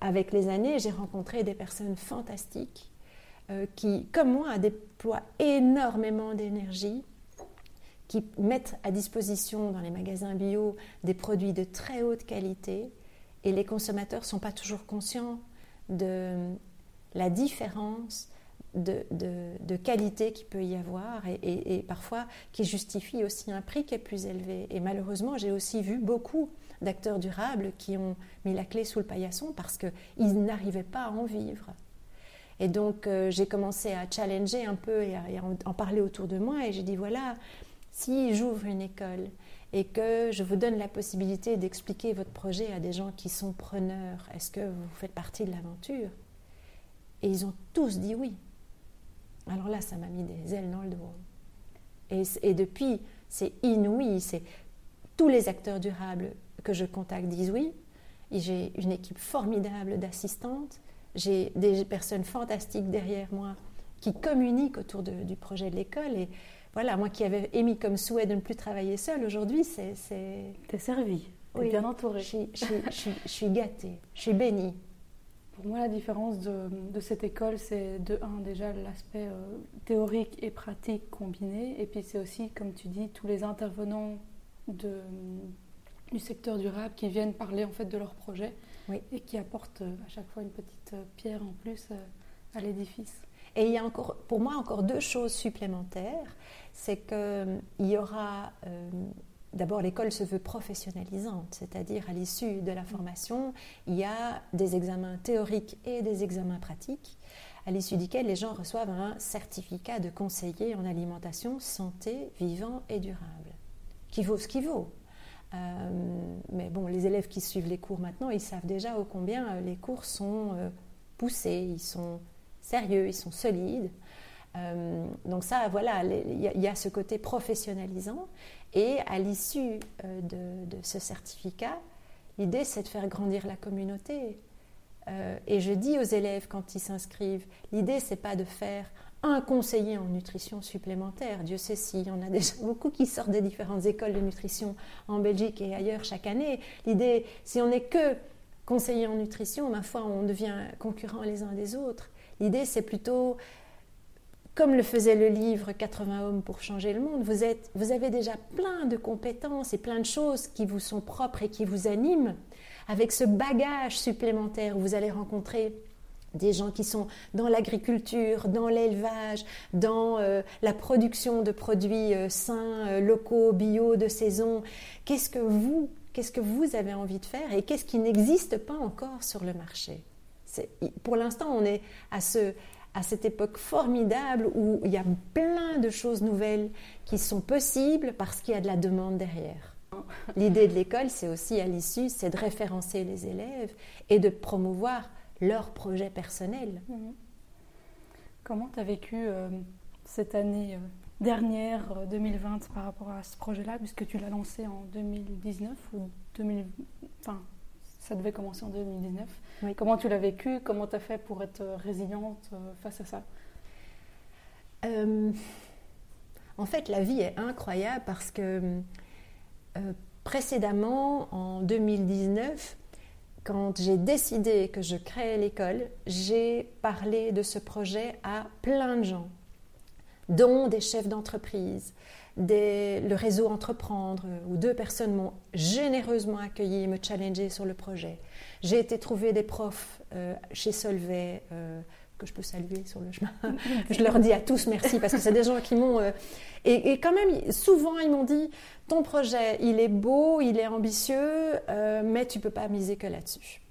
Speaker 2: avec les années, j'ai rencontré des personnes fantastiques euh, qui, comme moi, déploient énormément d'énergie, qui mettent à disposition dans les magasins bio des produits de très haute qualité, et les consommateurs ne sont pas toujours conscients de la différence de, qualité qu'il peut y avoir et, parfois qui justifie aussi un prix qui est plus élevé. Et malheureusement, j'ai aussi vu beaucoup d'acteurs durables qui ont mis la clé sous le paillasson parce qu'ils n'arrivaient pas à en vivre. Et donc, euh, j'ai commencé à challenger un peu et à, en, parler autour de moi et j'ai dit, voilà, si j'ouvre une école et que je vous donne la possibilité d'expliquer votre projet à des gens qui sont preneurs. Est-ce que vous faites partie de l'aventure? Et ils ont tous dit oui. Alors là, ça m'a mis des ailes dans le dos. Et, depuis, c'est inouï. C'est tous les acteurs durables que je contacte disent oui. J'ai une équipe formidable d'assistantes. J'ai des personnes fantastiques derrière moi qui communiquent autour du projet de l'école. Et voilà, moi qui avais émis comme souhait de ne plus travailler seule, aujourd'hui, c'est.
Speaker 3: T'es servie, t'es bien entourée.
Speaker 2: Je, suis gâtée, je suis bénie.
Speaker 3: Pour moi, la différence de, cette école, c'est de un, déjà l'aspect euh, théorique et pratique combiné, et puis c'est aussi, comme tu dis, tous les intervenants de, du secteur durable qui viennent parler en fait de leur projet et qui apportent euh, à chaque fois une petite euh, pierre en plus à l'édifice.
Speaker 2: Et il y a encore, pour moi encore deux choses supplémentaires. C'est qu'il euh, y aura, euh, d'abord l'école se veut professionnalisante, c'est-à-dire à, l'issue de la formation, il y a des examens théoriques et des examens pratiques, à l'issue desquels les gens reçoivent un certificat de conseiller en alimentation, santé, vivant et durable, qui vaut ce qu'il vaut. Euh, mais bon, les élèves qui suivent les cours maintenant, ils savent déjà ô combien les cours sont poussés, ils sont sérieux, ils sont solides. Euh, donc ça, voilà, il y, a ce côté professionnalisant. Et à l'issue euh, de, ce certificat, l'idée, c'est de faire grandir la communauté. Euh, et je dis aux élèves quand ils s'inscrivent, l'idée, c'est pas de faire un conseiller en nutrition supplémentaire. Dieu sait s'il y en a déjà *laughs* beaucoup qui sortent des différentes écoles de nutrition en Belgique et ailleurs chaque année. L'idée, si on n'est que conseiller en nutrition, ma foi, on devient concurrents les uns des autres. L'idée, c'est plutôt, comme le faisait le livre 80 hommes pour changer le monde, vous, êtes, vous avez déjà plein de compétences et plein de choses qui vous sont propres et qui vous animent. Avec ce bagage supplémentaire, vous allez rencontrer des gens qui sont dans l'agriculture, dans l'élevage, dans euh, la production de produits euh, sains, euh, locaux, bio, de saison. Qu'est-ce que vous, qu'est-ce que vous avez envie de faire et qu'est-ce qui n'existe pas encore sur le marché? Pour l'instant, on est à, ce, à cette époque formidable où il y a plein de choses nouvelles qui sont possibles parce qu'il y a de la demande derrière. L'idée de l'école, c'est aussi à l'issue, c'est de référencer les élèves et de promouvoir leurs projets personnels. Mhm.
Speaker 3: Comment tu as vécu euh, cette année euh, dernière, 2020, euh, par rapport à ce projet-là, puisque tu l'as lancé en 2019 ou 2000, enfin, ça devait commencer en 2019. Comment tu l'as vécu? Comment tu as fait pour être résiliente face à ça?
Speaker 2: Euh, En fait, la vie est incroyable parce que euh, précédemment, en 2019, quand j'ai décidé que je créais l'école, j'ai parlé de ce projet à plein de gens, dont des chefs d'entreprise, le réseau Entreprendre, où deux personnes m'ont généreusement accueilli et me challengé sur le projet. J'ai été trouver des profs euh, chez Solvay euh, que je peux saluer sur le chemin. *laughs* je leur dis à tous merci parce que c'est des gens qui m'ont... Euh, et, quand même, souvent, ils m'ont dit, ton projet, il est beau, il est ambitieux, euh, mais tu peux pas miser que là-dessus.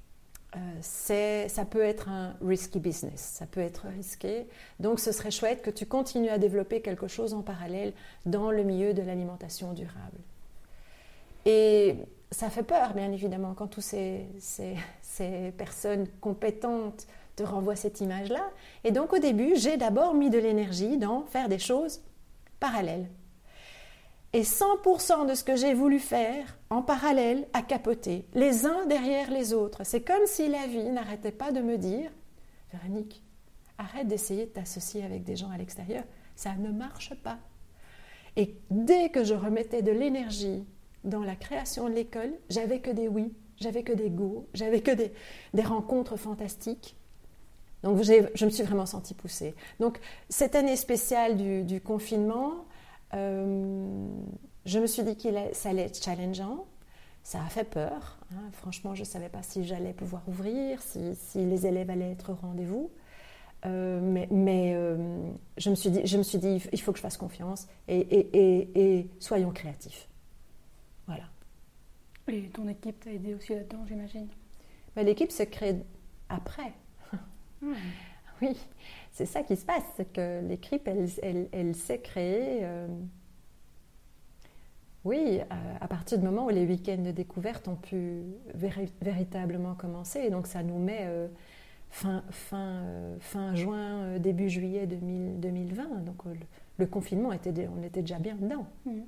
Speaker 2: Euh, ça peut être un risky business, ça peut être risqué. Donc ce serait chouette que tu continues à développer quelque chose en parallèle dans le milieu de l'alimentation durable. Et ça fait peur, bien évidemment, quand toutes ces, ces personnes compétentes te renvoient cette image-là. Et donc au début, j'ai d'abord mis de l'énergie dans faire des choses parallèles. Et 100% de ce que j'ai voulu faire en parallèle a capoté, les uns derrière les autres. C'est comme si la vie n'arrêtait pas de me dire Véronique, arrête d'essayer de t'associer avec des gens à l'extérieur, ça ne marche pas. Et dès que je remettais de l'énergie dans la création de l'école, j'avais que des oui, j'avais que des go, j'avais que des, rencontres fantastiques. Donc je me suis vraiment sentie poussée. Donc cette année spéciale du confinement, euh, je me suis dit que ça allait être challengeant. Ça a fait peur. Hein. Franchement, je ne savais pas si j'allais pouvoir ouvrir, si, les élèves allaient être au rendez-vous. Euh, mais, euh, je, me suis dit, je me suis dit, il faut que je fasse confiance et, soyons créatifs. Voilà.
Speaker 3: Et ton équipe t'a aidé aussi là-dedans, j'imagine?
Speaker 2: L'équipe se crée après. *laughs* Oui, c'est ça qui se passe, c'est que l'équipe, elle, elle, s'est créée, euh, oui, à, partir du moment où les week-ends de découverte ont pu véritablement commencer. Et donc ça nous met euh, fin, fin, euh, fin juin, début juillet 2020. Donc le, confinement, était, on était déjà bien dedans. Mmh.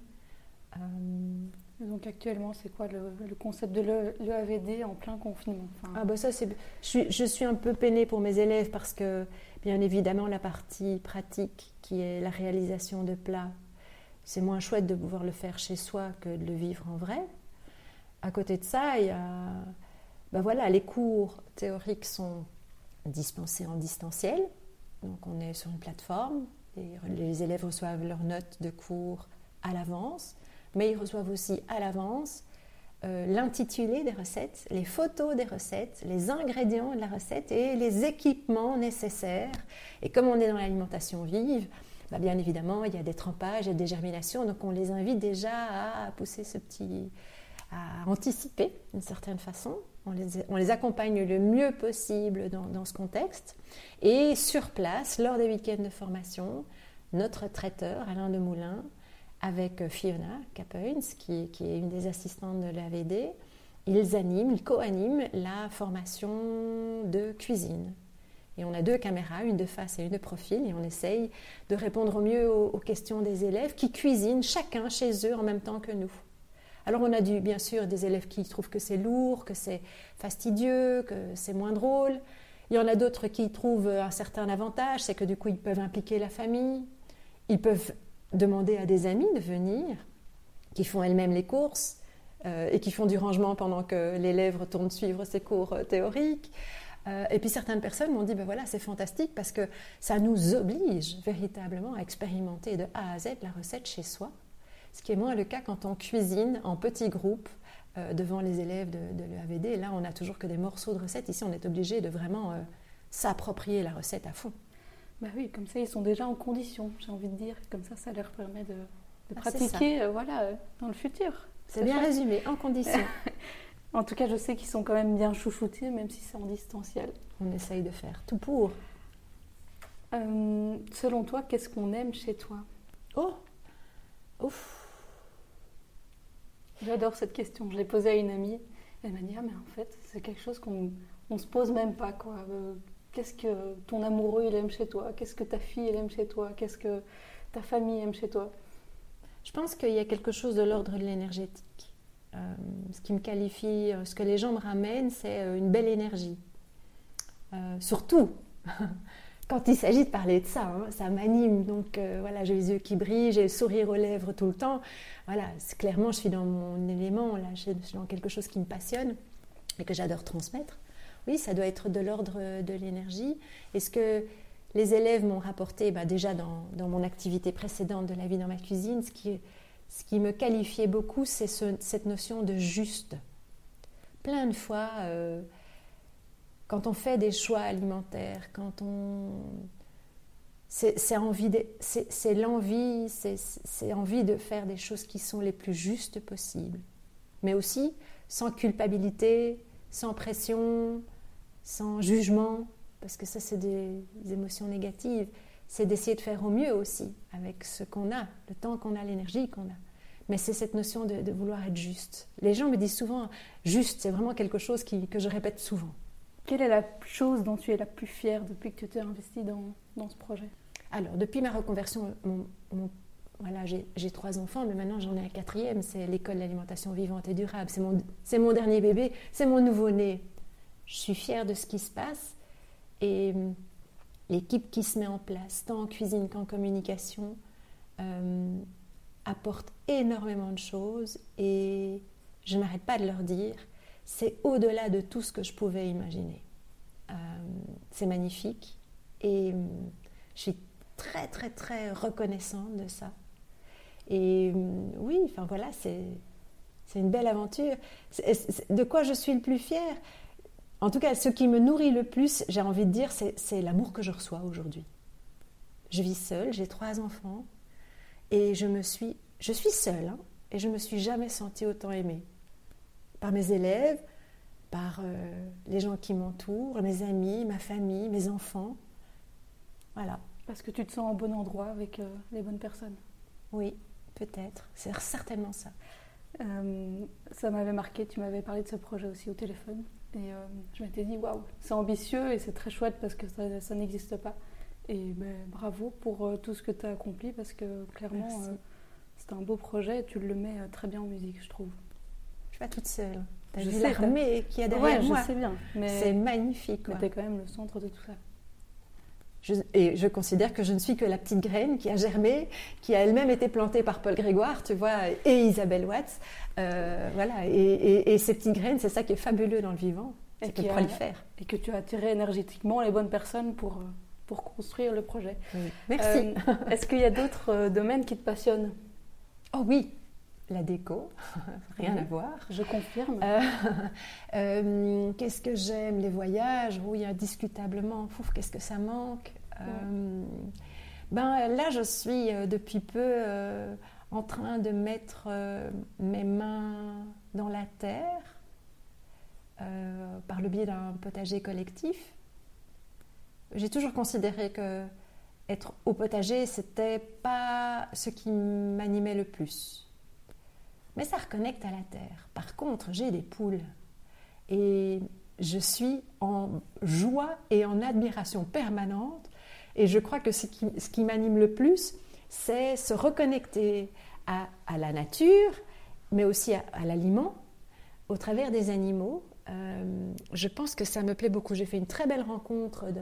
Speaker 3: Donc actuellement, c'est quoi le, concept de l'EAVD en plein confinement
Speaker 2: Ah bah ça. Je suis, un peu peinée pour mes élèves parce que, bien évidemment, la partie pratique, qui est la réalisation de plats, c'est moins chouette de pouvoir le faire chez soi que de le vivre en vrai. À côté de ça, il y a, ben voilà, les cours théoriques sont dispensés en distanciel. Donc on est sur une plateforme, et les élèves reçoivent leurs notes de cours à l'avance mais ils reçoivent aussi à l'avance euh, l'intitulé des recettes, les photos des recettes, les ingrédients de la recette et les équipements nécessaires. Et comme on est dans l'alimentation vive, bah, bien évidemment, il y a des trempages et des germinations, donc on les invite déjà à pousser ce petit, à anticiper d'une certaine façon. On les, on les, accompagne le mieux possible dans, dans, ce contexte. Et sur place, lors des week-ends de formation, notre traiteur, Alain Demoulin, avec Fiona Capoins, qui, est une des assistantes de l'AVD. Ils animent, ils co-animent la formation de cuisine. Et on a deux caméras, une de face et une de profil, et on essaye de répondre au mieux aux, questions des élèves qui cuisinent chacun chez eux en même temps que nous. Alors on a bien sûr des élèves qui trouvent que c'est lourd, que c'est fastidieux, que c'est moins drôle. Il y en a d'autres qui trouvent un certain avantage, c'est que du coup ils peuvent impliquer la famille, ils peuvent demander à des amis de venir, qui font elles-mêmes les courses euh, et qui font du rangement pendant que l'élève retourne suivre ses cours euh, théoriques. Euh, et puis certaines personnes m'ont dit, ben voilà, c'est fantastique parce que ça nous oblige véritablement à expérimenter de A à Z la recette chez soi, ce qui est moins le cas quand on cuisine en petits groupes devant les élèves de, de l'EAVD. Là, on n'a toujours que des morceaux de recette. Ici, on est obligé de vraiment s'approprier la recette à fond.
Speaker 3: Bah oui, comme ça, ils sont déjà en condition, j'ai envie de dire. Comme ça, ça leur permet de, ah, pratiquer euh, voilà, euh, dans le futur.
Speaker 2: C'est bien résumé, en condition. *laughs*
Speaker 3: en tout cas, je sais qu'ils sont quand même bien chouchoutés, même si c'est en distanciel.
Speaker 2: On essaye de faire tout pour.
Speaker 3: Euh, selon toi, qu'est-ce qu'on aime chez toi?
Speaker 2: Oh Ouf
Speaker 3: J'adore cette question. Je l'ai posée à une amie. Elle m'a dit Ah, mais en fait, c'est quelque chose qu'on ne se pose même pas. Quoi. Qu'est-ce que ton amoureux il aime chez toi? Qu'est-ce que ta fille elle aime chez toi? Qu'est-ce que ta famille aime chez toi?
Speaker 2: Je pense qu'il y a quelque chose de l'ordre de l'énergétique. Euh, ce qui me qualifie, euh, ce que les gens me ramènent, c'est euh, une belle énergie. surtout *laughs* quand il s'agit de parler de ça, hein, ça m'anime. Donc voilà, j'ai les yeux qui brillent, j'ai le sourire aux lèvres tout le temps. Voilà, clairement, je suis dans mon élément, là, je suis dans quelque chose qui me passionne et que j'adore transmettre oui, ça doit être de l'ordre de l'énergie. Et ce que les élèves m'ont rapporté bah, déjà dans, mon activité précédente de la vie dans ma cuisine, ce qui, me qualifiait beaucoup, c'est cette notion de juste. Plein de fois, euh, quand on fait des choix alimentaires, quand on c'est envie c'est l'envie envie de faire des choses qui sont les plus justes possibles mais aussi sans culpabilité sans pression sans jugement parce que ça c'est des, émotions négatives c'est d'essayer de faire au mieux aussi avec ce qu'on a le temps qu'on a l'énergie qu'on a. Mais c'est cette notion de, vouloir être juste. Les gens me disent souvent juste c'est vraiment quelque chose que je répète souvent.
Speaker 3: Quelle est la chose dont tu es la plus fière depuis que tu t'es investie dans, dans ce projet?
Speaker 2: Alors, depuis ma reconversion, voilà, j'ai trois enfants, mais maintenant j'en ai un quatrième, c'est l'école d'alimentation vivante et durable. C'est mon, mon, dernier bébé, c'est mon nouveau-né. Je suis fière de ce qui se passe et hum, l'équipe qui se met en place, tant en cuisine qu'en communication, euh, apporte énormément de choses et je n'arrête pas de leur dire, c'est au-delà de tout ce que je pouvais imaginer. Euh, c'est magnifique et je suis très, très, très reconnaissante de ça. Et oui, enfin voilà, c'est une belle aventure. de quoi je suis le plus fière? En tout cas, ce qui me nourrit le plus, j'ai envie de dire, c'est, l'amour que je reçois aujourd'hui. Je vis seule, j'ai trois enfants, et je me suis, je suis seule, hein, et je me suis jamais sentie autant aimée par mes élèves, par euh, les gens qui m'entourent, mes amis, ma famille, mes enfants. Voilà.
Speaker 3: Parce que tu te sens au bon endroit avec euh, les bonnes personnes.
Speaker 2: Oui, peut-être. C'est certainement ça.
Speaker 3: Euh, ça m'avait marqué, tu m'avais parlé de ce projet aussi au téléphone. Et euh, je m'étais dit, waouh, c'est ambitieux et c'est très chouette parce que ça, n'existe pas. Et ben, bravo pour tout ce que tu as accompli parce que clairement, c'est un beau projet et tu le mets très bien en musique, je trouve.
Speaker 2: Je suis pas toute seule. T'as vu l'armée qui a derrière moi.
Speaker 3: je sais bien.
Speaker 2: C'est magnifique.
Speaker 3: Tu es quand même le centre de tout ça
Speaker 2: et je considère que je ne suis que la petite graine qui a germé, qui a elle-même été plantée par Paul Grégoire, tu vois, et Isabelle Watts. Euh, voilà, et, ces petites graines, c'est ça qui est fabuleux dans le vivant, c'est qu'on prolifère.
Speaker 3: Et que tu as attiré énergétiquement les bonnes personnes pour, euh, pour construire le projet.
Speaker 2: Merci.
Speaker 3: Euh, est-ce qu'il y a d'autres domaines qui te passionnent?
Speaker 2: Oh oui, la déco, *laughs* rien à voir.
Speaker 3: Je confirme. *laughs*
Speaker 2: Euh, qu'est-ce que j'aime Les voyages, oui, indiscutablement. qu'est-ce que ça manque? Euh, Ben là, je suis euh, depuis peu en train de mettre mes mains dans la terre par le biais d'un potager collectif. J'ai toujours considéré que être au potager, c'était pas ce qui m'animait le plus mais ça reconnecte à la terre. Par contre, j'ai des poules et je suis en joie et en admiration permanente et je crois que ce qui, m'anime le plus, c'est se reconnecter à, la nature, mais aussi à, l'aliment, au travers des animaux. Euh, je pense que ça me plaît beaucoup. J'ai fait une très belle rencontre de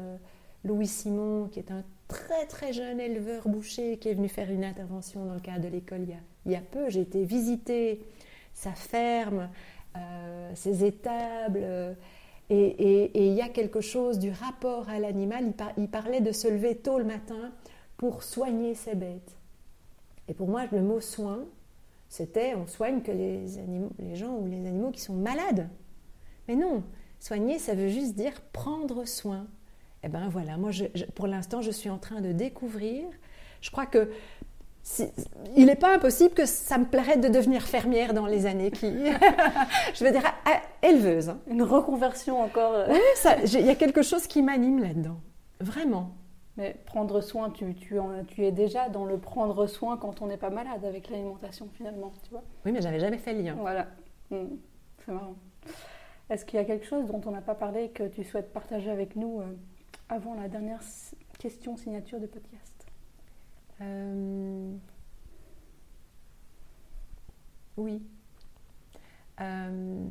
Speaker 2: Louis Simon, qui est un très très jeune éleveur boucher, qui est venu faire une intervention dans le cadre de l'école il, il, y a peu. J'ai été visiter sa ferme, euh, ses étables. Euh, et, il y a quelque chose du rapport à l'animal. Il, parlait de se lever tôt le matin pour soigner ses bêtes. Et pour moi, le mot soin, c'était on soigne que les, gens ou les animaux qui sont malades. Mais non, soigner, ça veut juste dire prendre soin. Eh bien voilà, moi pour l'instant je suis en train de découvrir. Je crois que il n'est pas impossible que ça me plairait de devenir fermière dans les années qui. *laughs* je veux dire, éleveuse. Hein.
Speaker 3: Une reconversion encore. Euh.
Speaker 2: Oui, il y a quelque chose qui m'anime là-dedans. Vraiment.
Speaker 3: Mais prendre soin, tu, tu, tu, es déjà dans le prendre soin quand on n'est pas malade avec l'alimentation finalement, tu vois
Speaker 2: Oui, mais j'avais jamais fait le lien.
Speaker 3: Voilà. Hmm. C'est marrant. Est-ce qu'il y a quelque chose dont on n'a pas parlé que tu souhaites partager avec nous euh, avant la dernière question signature de podcast euh,
Speaker 2: Oui. Euh,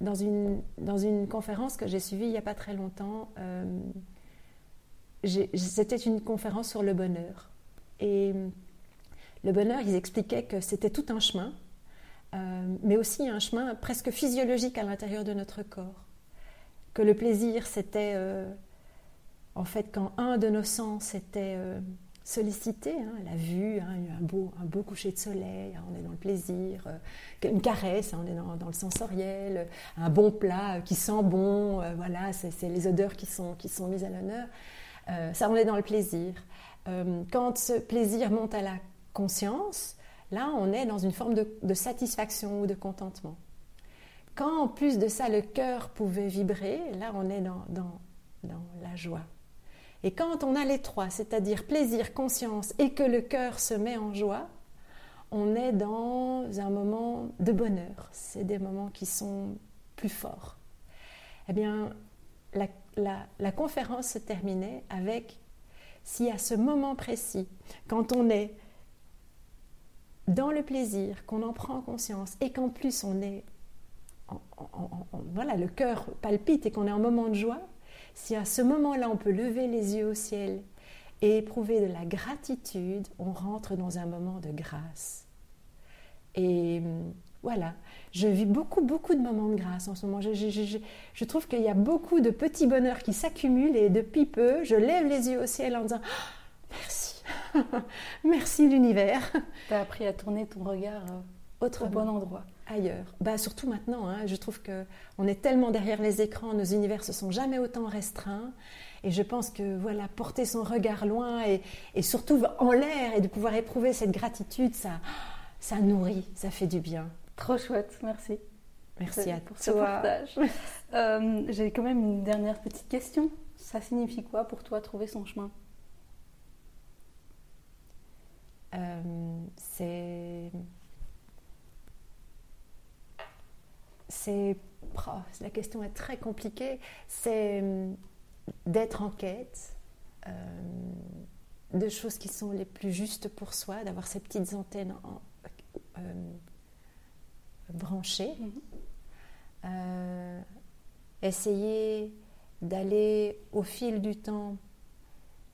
Speaker 2: dans, une, dans une conférence que j'ai suivie il n'y a pas très longtemps, euh, c'était une conférence sur le bonheur. Et le bonheur, ils expliquaient que c'était tout un chemin, mais aussi un chemin presque physiologique à l'intérieur de notre corps que le plaisir, c'était euh, en fait quand un de nos sens était euh, sollicité, hein, la vue, hein, un, beau, un beau coucher de soleil, hein, on est dans le plaisir, euh, une caresse, on est dans, le sensoriel, un bon plat qui sent bon, voilà, c'est les odeurs qui sont, mises à l'honneur. Ça, on est dans le plaisir. quand ce plaisir monte à la conscience, là, on est dans une forme de, satisfaction ou de contentement. Quand en plus de ça, le cœur pouvait vibrer, là, on est dans, la joie. Et quand on a les trois, c'est-à-dire plaisir, conscience et que le cœur se met en joie, on est dans un moment de bonheur. C'est des moments qui sont plus forts. Eh bien, la, conférence se terminait avec si à ce moment précis, quand on est dans le plaisir, qu'on en prend conscience et qu'en plus on est, voilà, le cœur palpite et qu'on est en moment de joie, si à ce moment-là on peut lever les yeux au ciel et éprouver de la gratitude, on rentre dans un moment de grâce. Et hum, voilà, je vis beaucoup, beaucoup de moments de grâce en ce moment. Je, trouve qu'il y a beaucoup de petits bonheurs qui s'accumulent et depuis peu, je lève les yeux au ciel en disant ah, merci, *laughs* merci l'univers.
Speaker 3: Tu as appris à tourner ton regard euh, au bon endroit
Speaker 2: ailleurs. Bah, surtout maintenant, hein, je trouve qu'on est tellement derrière les écrans, nos univers se sont jamais autant restreints. Et je pense que voilà, porter son regard loin et, surtout en l'air et de pouvoir éprouver cette gratitude, ça, ça nourrit, ça fait du bien.
Speaker 3: Trop chouette, merci.
Speaker 2: Merci à
Speaker 3: pour ce partage. *laughs* Euh, j'ai quand même une dernière petite question. Ça signifie quoi pour toi trouver son chemin?
Speaker 2: Euh, C'est c'est oh, la question est très compliquée, c'est hum, d'être en quête euh, de choses qui sont les plus justes pour soi, d'avoir ces petites antennes euh, branchées, mhm. euh, essayer d'aller au fil du temps,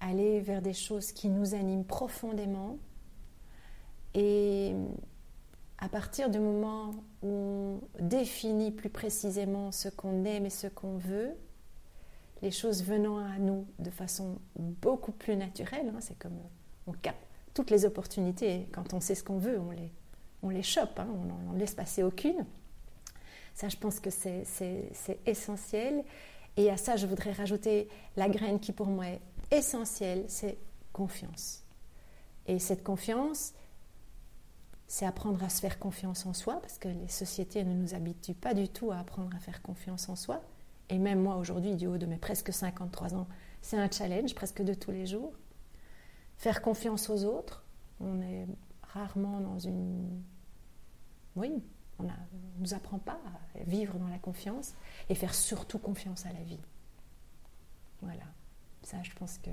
Speaker 2: aller vers des choses qui nous animent profondément. Et à partir du moment où on définit plus précisément ce qu'on aime et ce qu'on veut, les choses venant à nous de façon beaucoup plus naturelle, hein, c'est comme on capte toutes les opportunités, quand on sait ce qu'on veut, on les, on les chope, hein, on n'en laisse passer aucune. Ça, je pense que c'est essentiel. Et à ça, je voudrais rajouter la graine qui pour moi est essentielle, c'est confiance. Et cette confiance, c'est apprendre à se faire confiance en soi, parce que les sociétés ne nous habituent pas du tout à apprendre à faire confiance en soi. Et même moi aujourd'hui, du haut de mes presque 53 ans, c'est un challenge presque de tous les jours. Faire confiance aux autres, on est rarement dans une... Oui, on ne nous apprend pas à vivre dans la confiance et faire surtout confiance à la vie. Voilà, ça je pense que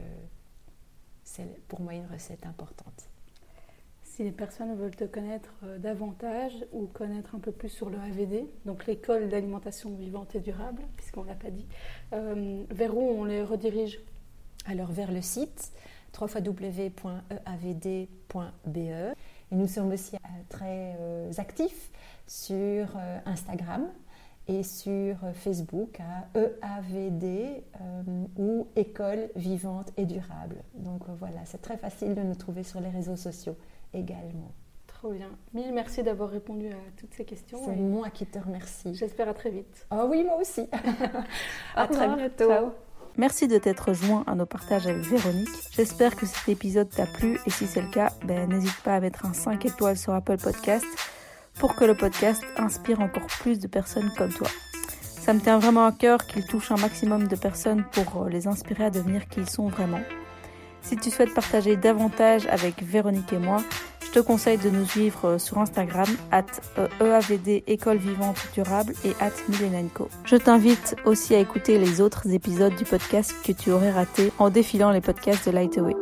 Speaker 2: c'est pour moi une recette importante.
Speaker 3: Si les personnes veulent te connaître euh, davantage ou connaître un peu plus sur le AVD, donc l'école d'alimentation vivante et durable, puisqu'on ne l'a pas dit, euh, vers où on les redirige?
Speaker 2: Alors vers le site www.eavd.be. Et nous sommes aussi euh, très actifs sur Instagram et sur Facebook à EAVD ou École vivante et durable. Donc voilà, c'est très facile de nous trouver sur les réseaux sociaux également.
Speaker 3: Trop bien. Mille merci d'avoir répondu à toutes ces questions.
Speaker 2: C'est moi qui te remercie.
Speaker 3: J'espère à très vite.
Speaker 2: Ah oui, moi aussi. *laughs* *laughs*
Speaker 3: à très bientôt. Merci de t'être joint à nos partages avec Véronique. J'espère que cet épisode t'a plu et si c'est le cas, ben, n'hésite pas à mettre un 5 étoiles sur Apple Podcast pour que le podcast inspire encore plus de personnes comme toi. Ça me tient vraiment à cœur qu'il touche un maximum de personnes pour les inspirer à devenir qui ils sont vraiment. Si tu souhaites partager davantage avec Véronique et moi, je te conseille de nous suivre sur Instagram, at EAVD e École Vivante Durable et at Milenenco. Je t'invite aussi à écouter les autres épisodes du podcast que tu aurais raté en défilant les podcasts de Lightaway.